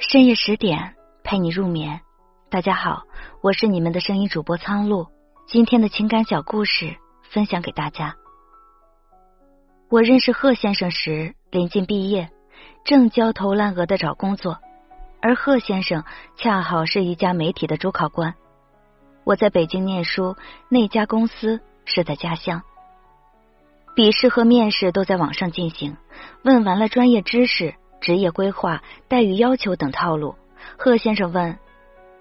深夜十点陪你入眠，大家好，我是你们的声音主播苍鹭。今天的情感小故事分享给大家。我认识贺先生时，临近毕业，正焦头烂额的找工作，而贺先生恰好是一家媒体的主考官。我在北京念书，那家公司是在家乡。笔试和面试都在网上进行，问完了专业知识。职业规划、待遇要求等套路。贺先生问：“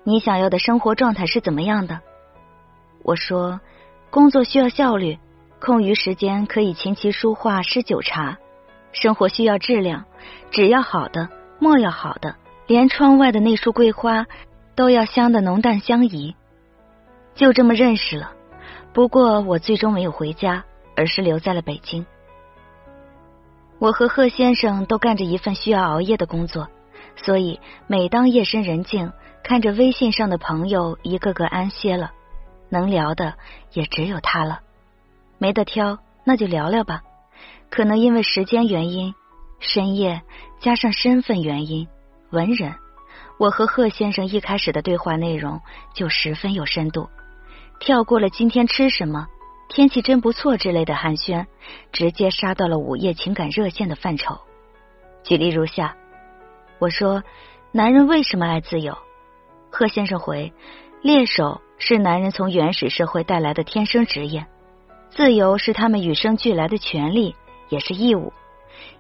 你想要的生活状态是怎么样的？”我说：“工作需要效率，空余时间可以琴棋书画诗酒茶；生活需要质量，纸要好的，墨要好的，连窗外的那束桂花都要香的浓淡相宜。”就这么认识了。不过我最终没有回家，而是留在了北京。我和贺先生都干着一份需要熬夜的工作，所以每当夜深人静，看着微信上的朋友一个个安歇了，能聊的也只有他了。没得挑，那就聊聊吧。可能因为时间原因，深夜加上身份原因，文人，我和贺先生一开始的对话内容就十分有深度，跳过了今天吃什么。天气真不错之类的寒暄，直接杀到了午夜情感热线的范畴。举例如下：我说，男人为什么爱自由？贺先生回：猎手是男人从原始社会带来的天生职业，自由是他们与生俱来的权利，也是义务。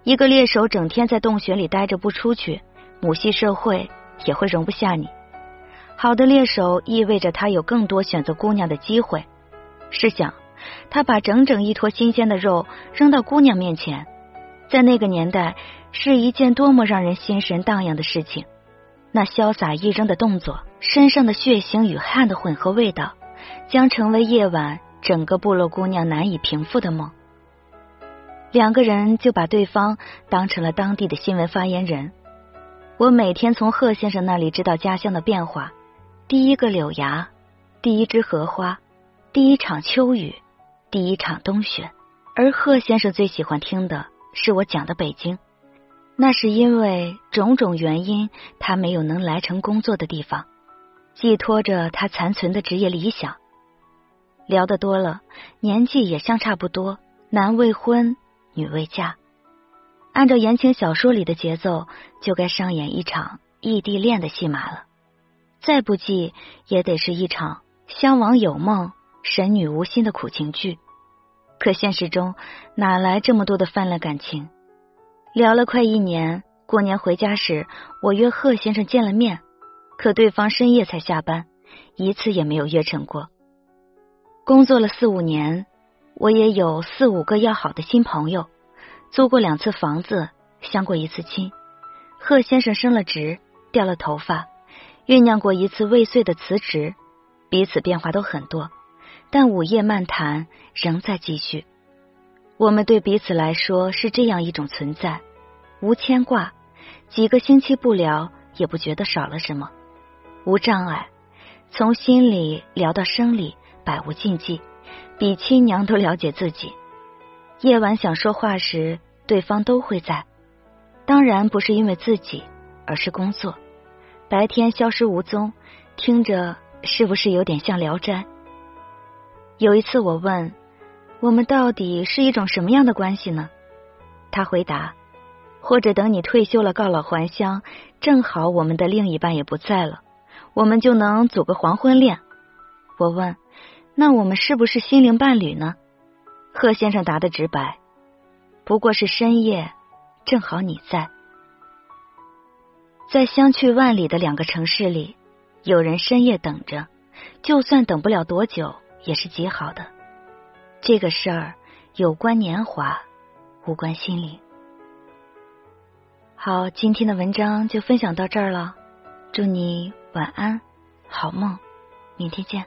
一个猎手整天在洞穴里待着不出去，母系社会也会容不下你。好的猎手意味着他有更多选择姑娘的机会。试想。他把整整一坨新鲜的肉扔到姑娘面前，在那个年代是一件多么让人心神荡漾的事情。那潇洒一扔的动作，身上的血腥与汗的混合味道，将成为夜晚整个部落姑娘难以平复的梦。两个人就把对方当成了当地的新闻发言人。我每天从贺先生那里知道家乡的变化：第一个柳芽，第一枝荷花，第一场秋雨。第一场冬雪，而贺先生最喜欢听的是我讲的北京，那是因为种种原因，他没有能来成工作的地方，寄托着他残存的职业理想。聊得多了，年纪也相差不多，男未婚，女未嫁，按照言情小说里的节奏，就该上演一场异地恋的戏码了，再不济也得是一场相忘有梦。神女无心的苦情剧，可现实中哪来这么多的泛滥感情？聊了快一年，过年回家时，我约贺先生见了面，可对方深夜才下班，一次也没有约成过。工作了四五年，我也有四五个要好的新朋友，租过两次房子，相过一次亲。贺先生升了职，掉了头发，酝酿过一次未遂的辞职，彼此变化都很多。但午夜漫谈仍在继续。我们对彼此来说是这样一种存在：无牵挂，几个星期不聊也不觉得少了什么；无障碍，从心里聊到生理，百无禁忌，比亲娘都了解自己。夜晚想说话时，对方都会在。当然不是因为自己，而是工作。白天消失无踪，听着是不是有点像《聊斋》？有一次，我问我们到底是一种什么样的关系呢？他回答：或者等你退休了，告老还乡，正好我们的另一半也不在了，我们就能组个黄昏恋。我问：那我们是不是心灵伴侣呢？贺先生答的直白：不过是深夜，正好你在，在相去万里的两个城市里，有人深夜等着，就算等不了多久。也是极好的。这个事儿有关年华，无关心灵。好，今天的文章就分享到这儿了。祝你晚安，好梦，明天见。